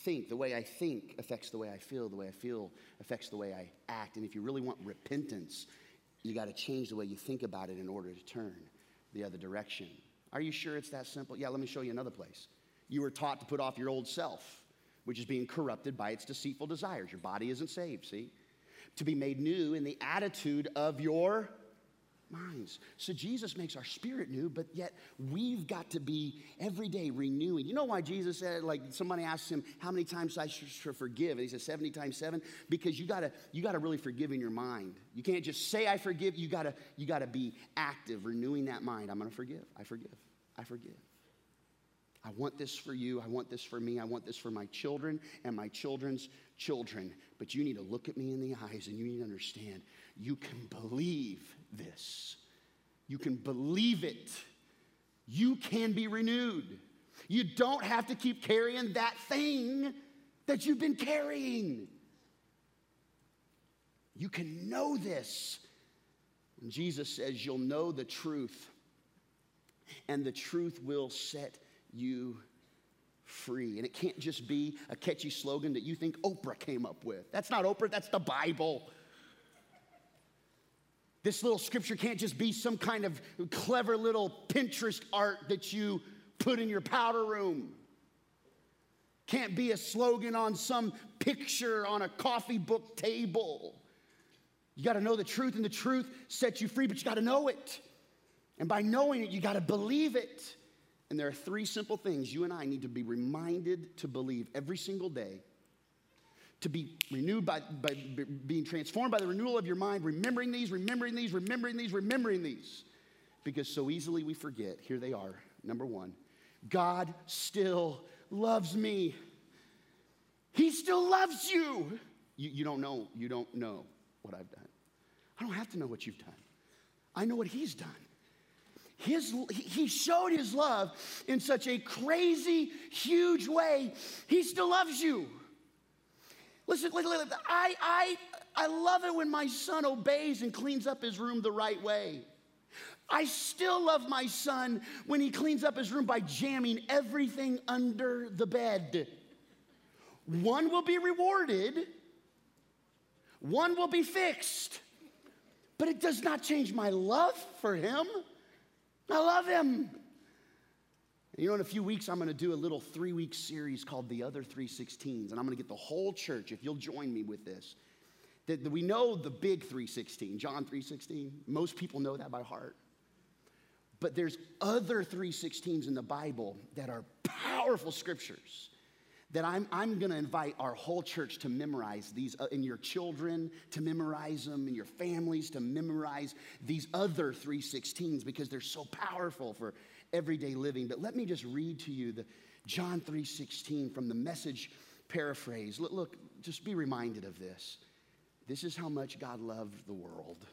think. The way I think affects the way I feel. The way I feel affects the way I act. And if you really want repentance, you got to change the way you think about it in order to turn the other direction. Are you sure it's that simple? Yeah, let me show you another place. You were taught to put off your old self, which is being corrupted by its deceitful desires. Your body isn't saved, see? To be made new in the attitude of your minds. So Jesus makes our spirit new, but yet we've got to be every day renewing. You know why Jesus said, like somebody asked him, how many times I should forgive? And he said 70 times seven, because you gotta, you gotta really forgive in your mind. You can't just say I forgive, you gotta, you gotta be active, renewing that mind. I'm gonna forgive, I forgive, I forgive. I want this for you. I want this for me. I want this for my children and my children's children. But you need to look at me in the eyes and you need to understand you can believe this. You can believe it. You can be renewed. You don't have to keep carrying that thing that you've been carrying. You can know this. And Jesus says, You'll know the truth, and the truth will set you free. And it can't just be a catchy slogan that you think Oprah came up with. That's not Oprah, that's the Bible. This little scripture can't just be some kind of clever little Pinterest art that you put in your powder room. Can't be a slogan on some picture on a coffee book table. You got to know the truth, and the truth sets you free, but you got to know it. And by knowing it, you got to believe it. And there are three simple things you and I need to be reminded to believe every single day to be renewed by, by being transformed by the renewal of your mind, remembering these, remembering these, remembering these, remembering these. Because so easily we forget. Here they are. Number one God still loves me. He still loves you. you. You don't know, you don't know what I've done. I don't have to know what you've done. I know what he's done. His, he showed his love in such a crazy, huge way. He still loves you. Listen, listen, I, I, I love it when my son obeys and cleans up his room the right way. I still love my son when he cleans up his room by jamming everything under the bed. One will be rewarded, one will be fixed, but it does not change my love for him. I love him. You know, in a few weeks, I'm going to do a little three week series called The Other 316s, and I'm going to get the whole church, if you'll join me with this. That, we know the big 316, John 316. Most people know that by heart. But there's other 316s in the Bible that are powerful scriptures that I'm, I'm going to invite our whole church to memorize these, uh, and your children to memorize them, and your families to memorize these other 316s because they're so powerful for everyday living. But let me just read to you the John 3:16 from the message paraphrase. Look, look, just be reminded of this. This is how much God loved the world.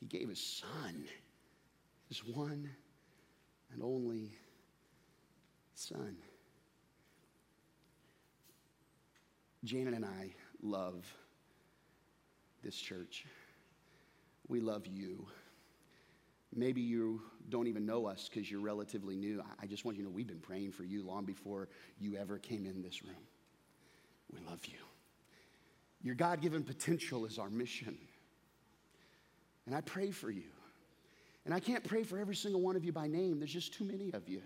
He gave his son, his one and only son. Janet and I love this church. We love you. Maybe you don't even know us because you're relatively new. I just want you to know we've been praying for you long before you ever came in this room. We love you. Your God given potential is our mission. And I pray for you. And I can't pray for every single one of you by name, there's just too many of you.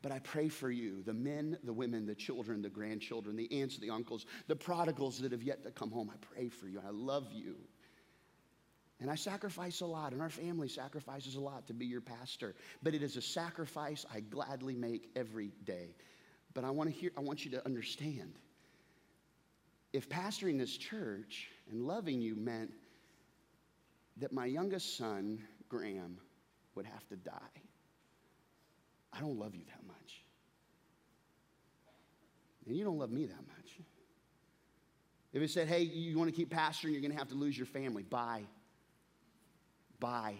But I pray for you, the men, the women, the children, the grandchildren, the aunts, the uncles, the prodigals that have yet to come home. I pray for you. I love you. And I sacrifice a lot, and our family sacrifices a lot to be your pastor. But it is a sacrifice I gladly make every day. But I want to hear, I want you to understand. If pastoring this church and loving you meant that my youngest son, Graham, would have to die. I don't love you that much. And you don't love me that much. If it said, hey, you want to keep pastoring, you're going to have to lose your family, bye. Bye.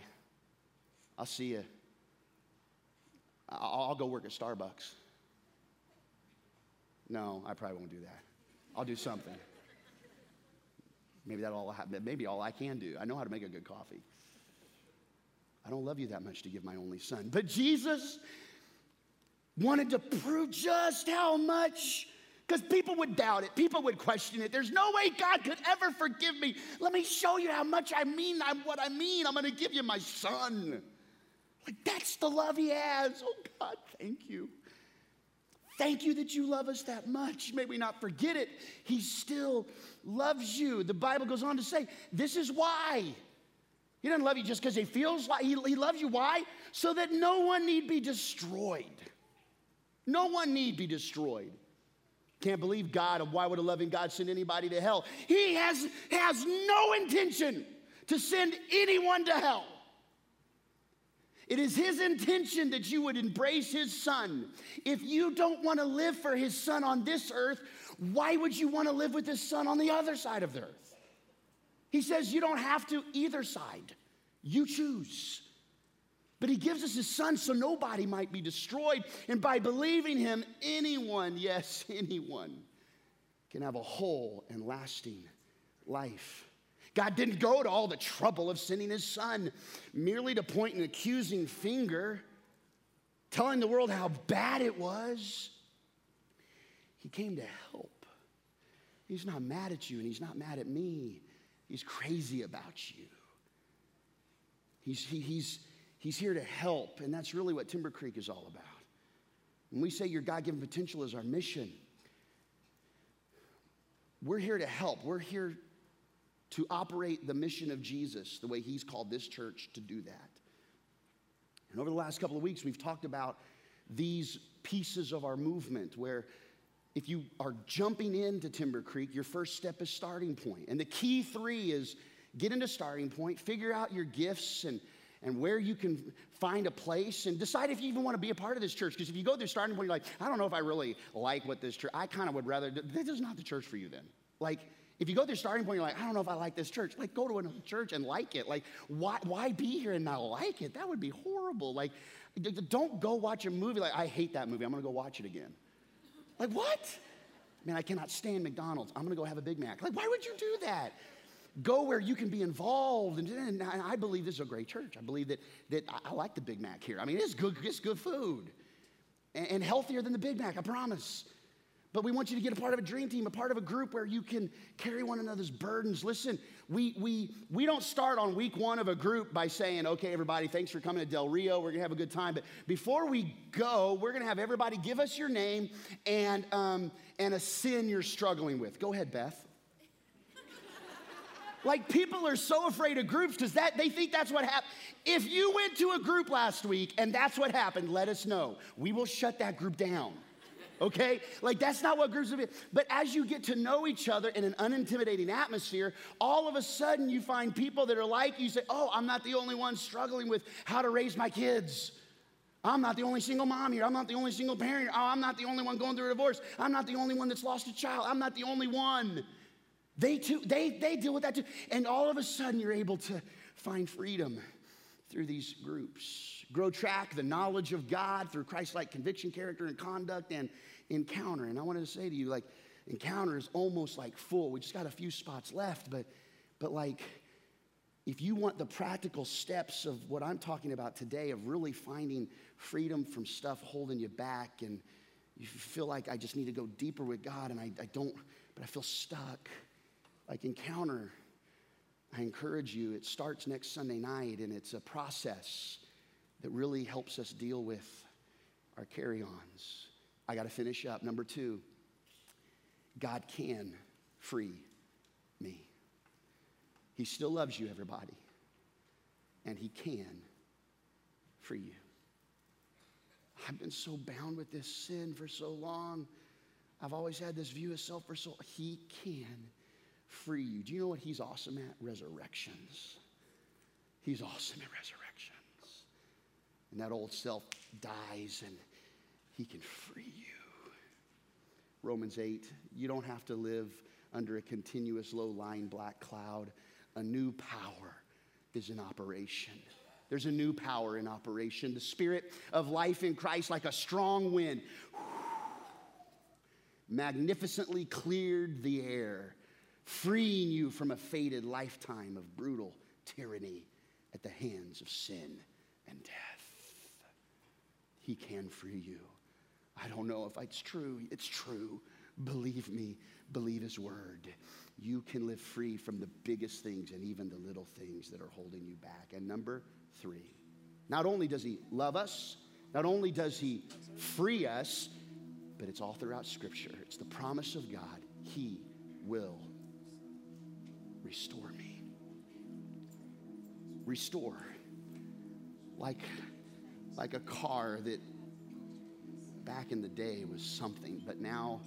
I'll see you. I'll, I'll go work at Starbucks. No, I probably won't do that. I'll do something. Maybe that all maybe all I can do. I know how to make a good coffee. I don't love you that much to give my only son. But Jesus wanted to prove just how much because people would doubt it, people would question it. There's no way God could ever forgive me. Let me show you how much I mean I'm what I mean. I'm to give you my son. Like that's the love he has. Oh God, thank you. Thank you that you love us that much. May we not forget it. He still loves you. The Bible goes on to say, this is why. He doesn't love you just because he feels like he, he loves you. Why? So that no one need be destroyed. No one need be destroyed. Can't believe God. Why would a loving God send anybody to hell? He has, has no intention to send anyone to hell. It is his intention that you would embrace his son. If you don't want to live for his son on this earth, why would you want to live with his son on the other side of the earth? He says you don't have to either side. You choose. But he gives us his son so nobody might be destroyed. And by believing him, anyone, yes, anyone, can have a whole and lasting life. God didn't go to all the trouble of sending his son merely to point an accusing finger, telling the world how bad it was. He came to help. He's not mad at you and he's not mad at me. He's crazy about you. He's, he, he's, He's here to help, and that's really what Timber Creek is all about. When we say your God given potential is our mission, we're here to help. We're here to operate the mission of Jesus the way He's called this church to do that. And over the last couple of weeks, we've talked about these pieces of our movement where if you are jumping into Timber Creek, your first step is starting point. And the key three is get into starting point, figure out your gifts and and where you can find a place and decide if you even want to be a part of this church. Because if you go there starting point, you're like, I don't know if I really like what this church, I kind of would rather, this is not the church for you then. Like, if you go there starting point, you're like, I don't know if I like this church. Like, go to another church and like it. Like, why, why be here and not like it? That would be horrible. Like, don't go watch a movie like, I hate that movie. I'm going to go watch it again. Like, what? Man, I cannot stand McDonald's. I'm going to go have a Big Mac. Like, why would you do that? Go where you can be involved. And, and I believe this is a great church. I believe that, that I, like the Big Mac here. I mean, it's good, it's good food and, and healthier than the Big Mac, I promise. But we want you to get a part of a dream team, a part of a group where you can carry one another's burdens. Listen, we, we, we don't start on week one of a group by saying, okay, everybody, thanks for coming to Del Rio. We're going to have a good time. But before we go, we're going to have everybody give us your name and, um, and a sin you're struggling with. Go ahead, Beth. Like people are so afraid of groups because that they think that's what happened. If you went to a group last week and that's what happened, let us know. We will shut that group down. Okay? Like that's not what groups are. But as you get to know each other in an unintimidating atmosphere, all of a sudden you find people that are like you say, "Oh, I'm not the only one struggling with how to raise my kids." I'm not the only single mom here. I'm not the only single parent. Oh, I'm not the only one going through a divorce. I'm not the only one that's lost a child. I'm not the only one. They too, they, they deal with that too. And all of a sudden, you're able to find freedom through these groups. Grow track the knowledge of God through Christ like conviction, character, and conduct, and encounter. And I wanted to say to you, like, encounter is almost like full. We just got a few spots left, but, but like, if you want the practical steps of what I'm talking about today, of really finding freedom from stuff holding you back, and you feel like I just need to go deeper with God, and I, I don't, but I feel stuck like Encounter, I encourage you, it starts next Sunday night and it's a process that really helps us deal with our carry ons. I got to finish up. Number two, God can free me. He still loves you, everybody, and He can free you. I've been so bound with this sin for so long. I've always had this view of self for so He can free you. Do you know what he's awesome at? Resurrections. He's awesome at resurrections. And that old self dies and he can free you. Romans 8, you don't have to live under a continuous low lying black cloud. A new power is in operation. There's a new power in operation. The spirit of life in Christ, like a strong wind, magnificently cleared the air, freeing you from a faded lifetime of brutal tyranny at the hands of sin and death. He can free you. I don't know if it's true. It's true. Believe me, believe his word. You can live free from the biggest things and even the little things that are holding you back. And number three, not only does he love us, not only does he free us, but it's all throughout Scripture. It's the promise of God. He will restore me. Restore. Like, like a car that back in the day was something, but now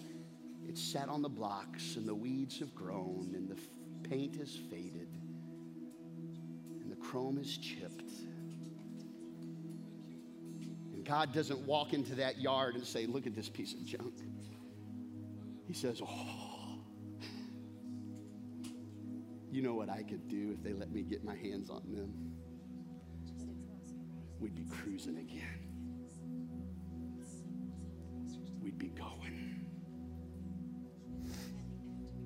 it's sat on the blocks and the weeds have grown and the f- paint has faded and the chrome is chipped. And God doesn't walk into that yard and say, Look at this piece of junk. He says, Oh, you know what I could do if they let me get my hands on them? We'd be cruising again. We'd be going.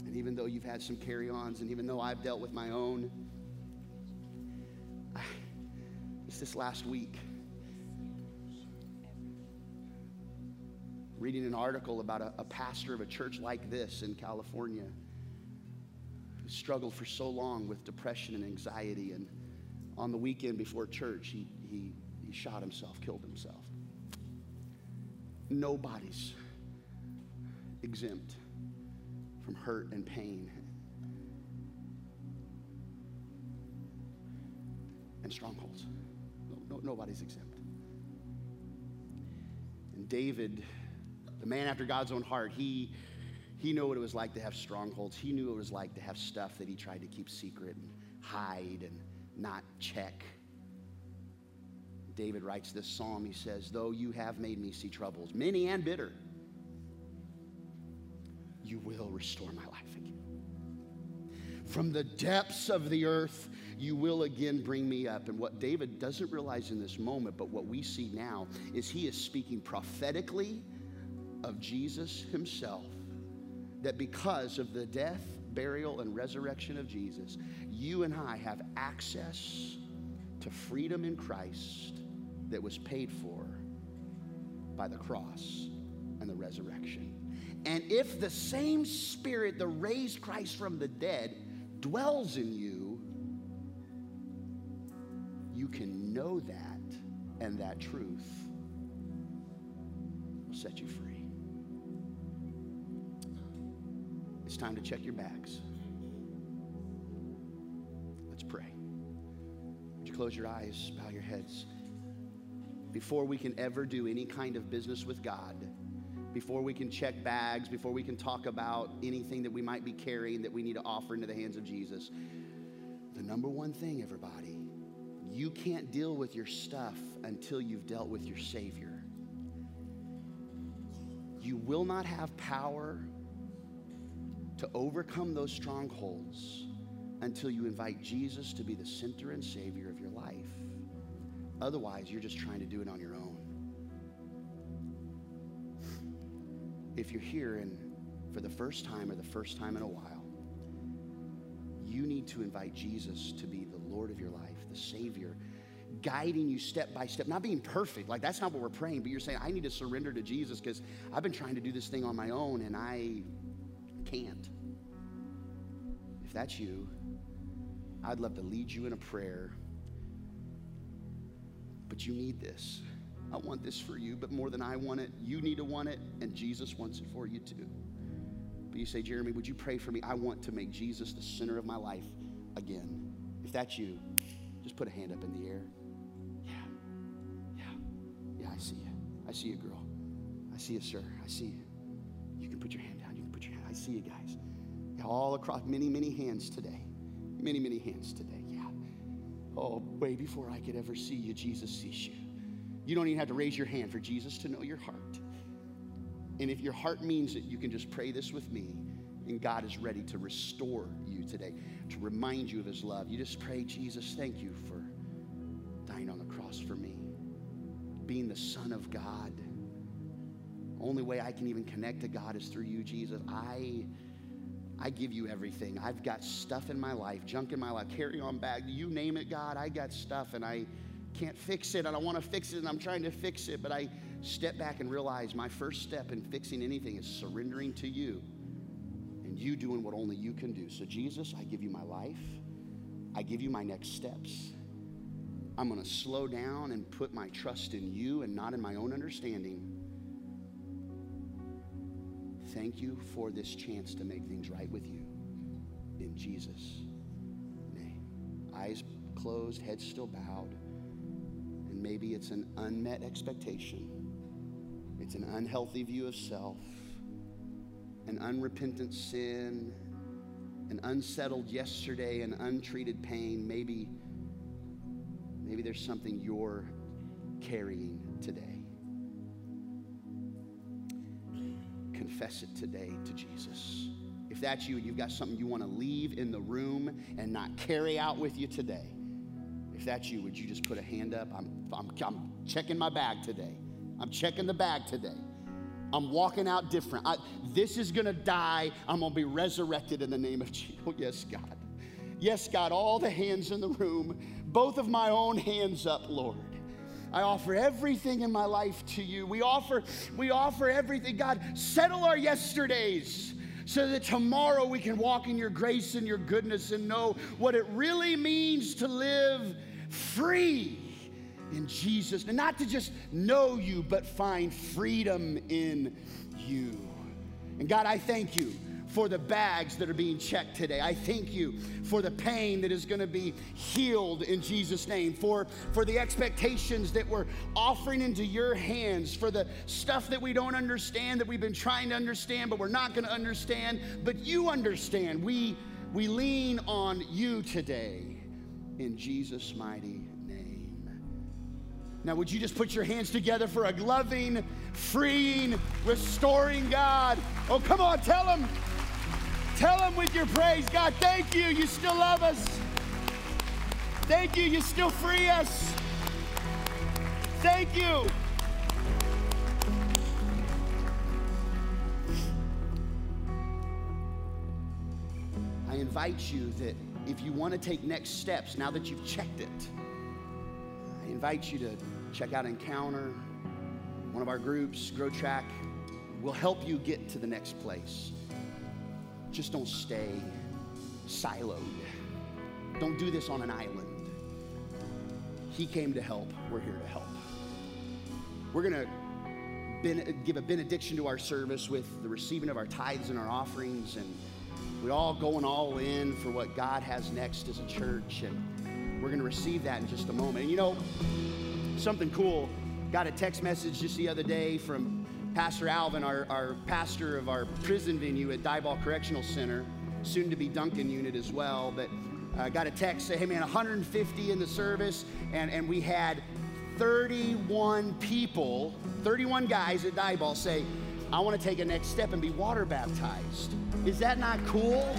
And even though you've had some carry ons, and even though I've dealt with my own, I, just this last week, reading an article about a, a pastor of a church like this in California struggled for so long with depression and anxiety. And on the weekend before church, he, he, he shot himself, killed himself. Nobody's exempt from hurt and pain and strongholds. No, no, nobody's exempt. And David, the man after God's own heart, he, he knew what it was like to have strongholds. He knew what it was like to have stuff that he tried to keep secret and hide and not check. David writes this psalm. He says, Though you have made me see troubles, many and bitter, you will restore my life again. From the depths of the earth, you will again bring me up. And what David doesn't realize in this moment, but what we see now, is he is speaking prophetically of Jesus himself. That because of the death, burial, and resurrection of Jesus, you and I have access to freedom in Christ that was paid for by the cross and the resurrection. And if the same Spirit that raised Christ from the dead dwells in you, you can know that, and that truth will set you free. It's time to check your bags. Let's pray. Would you close your eyes, bow your heads? Before we can ever do any kind of business with God, before we can check bags, before we can talk about anything that we might be carrying that we need to offer into the hands of Jesus, the number one thing, everybody, you can't deal with your stuff until you've dealt with your Savior. You will not have power to overcome those strongholds until you invite Jesus to be the center and Savior of your life. Otherwise, you're just trying to do it on your own. If you're here and for the first time or the first time in a while, you need to invite Jesus to be the Lord of your life, the Savior, guiding you step by step, not being perfect. Like, that's not what we're praying, but you're saying, I need to surrender to Jesus because I've been trying to do this thing on my own and I can't. If that's you, I'd love to lead you in a prayer. But you need this. I want this for you, but more than I want it, you need to want it, and Jesus wants it for you too. But you say, Jeremy, would you pray for me? I want to make Jesus the center of my life again. If that's you, just put a hand up in the air. Yeah, yeah, yeah, I see you. I see you, girl. I see you, sir. I see you. You can put your hand see you guys. All across, many, many hands today. Many, many hands today. Yeah. Oh, way before I could ever see you, Jesus sees you. You don't even have to raise your hand for Jesus to know your heart. And if your heart means it, you can just pray this with me, and God is ready to restore you today, to remind you of His love. You just pray, Jesus, thank you for dying on the cross for me, being the Son of God. Only way I can even connect to God is through you, Jesus. I. I give you everything. I've got stuff in my life, junk in my life, carry on bag, you name it, God. I got stuff and I can't fix it. and I want to fix it and I'm trying to fix it, but I step back and realize my first step in fixing anything is surrendering to you and you doing what only you can do. So, Jesus, I give you my life, I give you my next steps. I'm going to slow down and put my trust in you and not in my own understanding. Thank you for this chance to make things right with you. In Jesus' name. Eyes closed, head still bowed. And maybe it's an unmet expectation, it's an unhealthy view of self, an unrepentant sin, an unsettled yesterday, an untreated pain. Maybe, maybe there's something you're carrying today. Confess it today to Jesus. If that's you and you've got something you want to leave in the room and not carry out with you today, if that's you, would you just put a hand up? I'm, I'm, I'm checking my bag today. I'm checking the bag today. I'm walking out different. I, this is going to die. I'm going to be resurrected in the name of Jesus. Oh, yes, God. Yes, God, all the hands in the room, both of my own hands up, Lord. I offer everything in my life to you. We offer, we offer everything. God, settle our yesterdays so that tomorrow we can walk in your grace and your goodness and know what it really means to live free in Jesus. And not to just know you, but find freedom in you. And God, I thank you for the bags that are being checked today. I thank you for the pain that is going to be healed in Jesus' name, for, for the expectations that we're offering into your hands, for the stuff that we don't understand, that we've been trying to understand, but we're not going to understand, but you understand. We, we lean on you today in Jesus' mighty name. Now, would you just put your hands together for a loving, freeing, restoring God? Oh, come on, tell him. Tell him with your praise, God, thank you. You still love us. Thank you. You still free us. Thank you. I invite you that if you want to take next steps now that you've checked it, I invite you to check out Encounter, one of our groups, Grow Track. will help you get to the next place. Just don't stay siloed. Don't do this on an island. He came to help. We're here to help. We're going to give a benediction to our service with the receiving of our tithes and our offerings. And we're all going all in for what God has next as a church. And we're going to receive that in just a moment. And you know, something cool. Got a text message just the other day from Pastor Alvin, our, our pastor of our prison venue at Diboll Correctional Center, soon to be Duncan unit as well, but uh, got a text say, hey man, 150 in the service, and, and we had 31 people, 31 guys at Diboll say, I want to take a next step and be water baptized. Is that not cool?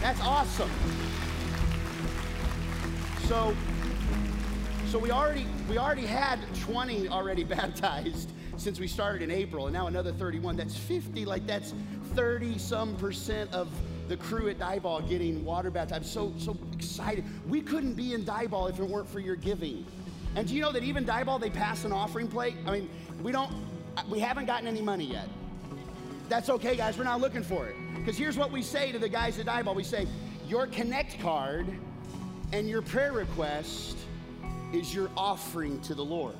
That's awesome. So, so we already we already had 20 already baptized since we started in April, and now another 31. That's 50, like that's 30 some percent of the crew at Diboll getting water baptized. I'm so, so excited. We couldn't be in Diboll if it weren't for your giving. And do you know that even Diboll, they pass an offering plate? I mean, we don't, uh, we haven't gotten any money yet. That's okay, guys. We're not looking for it. Because here's what we say to the guys at Diboll. We say, your Connect card and your prayer request is your offering to the Lord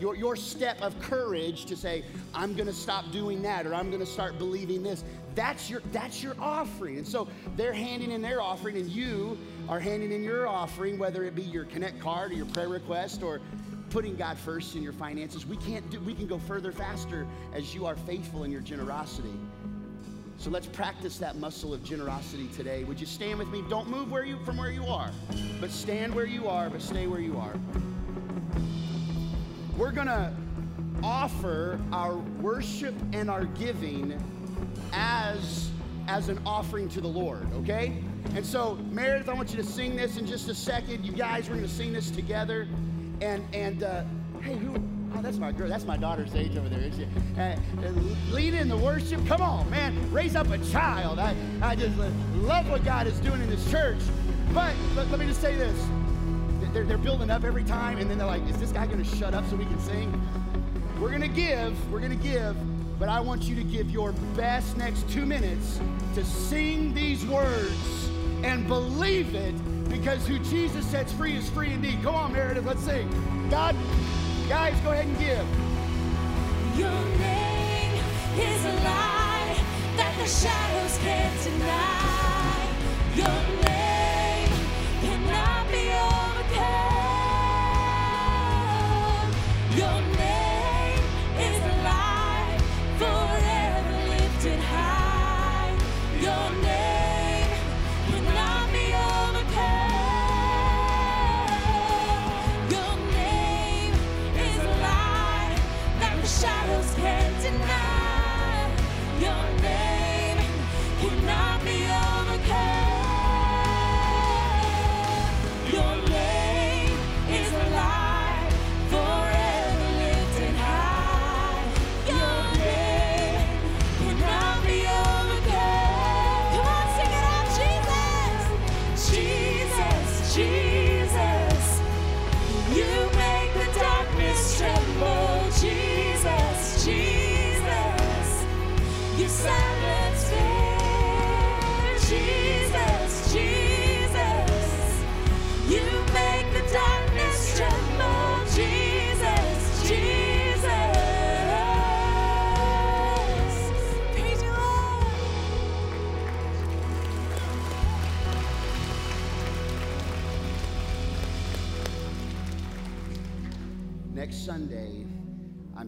your, your step of courage to say, I'm going to stop doing that or I'm going to start believing this. That's your, that's your offering. And so they're handing in their offering, and you are handing in your offering, whether it be your Connect card or your prayer request or putting God first in your finances. We can't do, we can go further faster as you are faithful in your generosity. So let's practice that muscle of generosity today. Would you stand with me? Don't move where you from where you are, but stand where you are, but stay where you are. We're going to offer our worship and our giving as as an offering to the Lord, okay? And so, Meredith, I want you to sing this in just a second. You guys, we're going to sing this together. And and uh, hey, who? Oh, that's my girl. That's my daughter's age over there, isn't she? Uh, lead in the worship. Come on, man. Raise up a child. I, I just love what God is doing in this church. But let me just say this. They're, they're building up every time, and then they're like, is this guy to shut up so we can sing? We're to give. We're to give. But I want you to give your best next two minutes to sing these words and believe it because who Jesus sets free is free indeed. Come on, Meredith, let's sing. God, guys, go ahead and give. Your name is a that the shadows can't deny. Your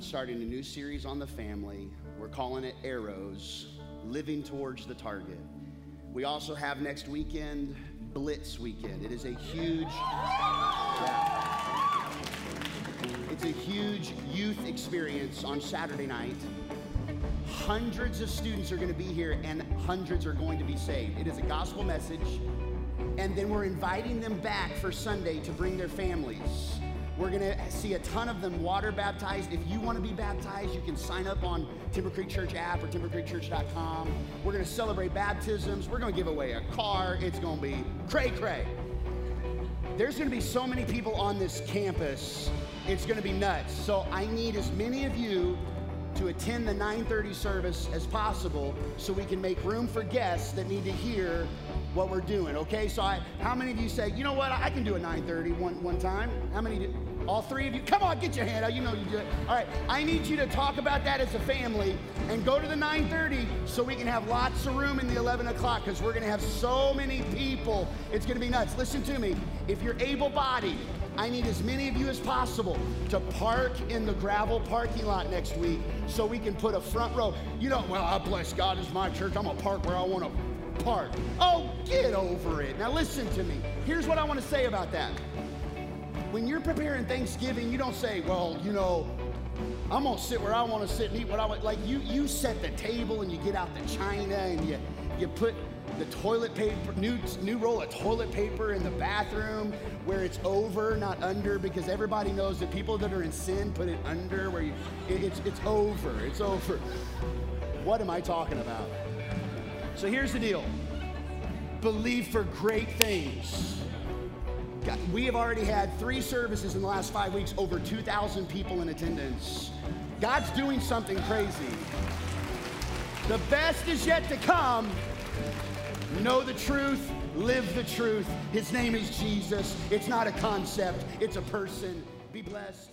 starting a new series on the family. We're calling it Arrows Living Towards the Target. We also have next weekend Blitz Weekend. It is a huge, yeah. it's a huge youth experience on Saturday night. Hundreds of students are going to be here and hundreds are going to be saved. It is a gospel message. And then we're inviting them back for Sunday to bring their families. We're going to see a ton of them water baptized. If you want to be baptized, you can sign up on Timber Creek Church app or timbercreekchurch.com. We're going to celebrate baptisms. We're going to give away a car. It's going to be cray cray. There's going to be so many people on this campus. It's going to be nuts. So I need as many of you to attend the 9:30 service as possible so we can make room for guests that need to hear what we're doing. Okay? So I how many of you say, "You know what? I can do a 9:30 one one time." How many do, all three of you? Come on, get your hand out. You know you do it. All right. I need you to talk about that as a family and go to the 9:30 so we can have lots of room in the 11 o'clock because we're going to have so many people. It's going to be nuts. Listen to me. If you're able-bodied, I need as many of you as possible to park in the gravel parking lot next week so we can put a front row. You know, well, I bless God, it's my church. I'm to park where I want to park. Oh, get over it. Now, listen to me. Here's what I want to say about that. When you're preparing Thanksgiving, you don't say, well, you know, I'm gonna sit where I want to sit and eat what I want. Like you, you set the table and you get out the china and you, you put the toilet paper, new, new roll of toilet paper in the bathroom where it's over, not under, because everybody knows that people that are in sin put it under where you, it- it's, it's over, it's over. What am I talking about? So here's the deal. Believe for great things. We have already had three services in the last five weeks, over 2,000 people in attendance. God's doing something crazy. The best is yet to come. Know the truth, live the truth. His name is Jesus. It's not a concept, it's a person. Be blessed.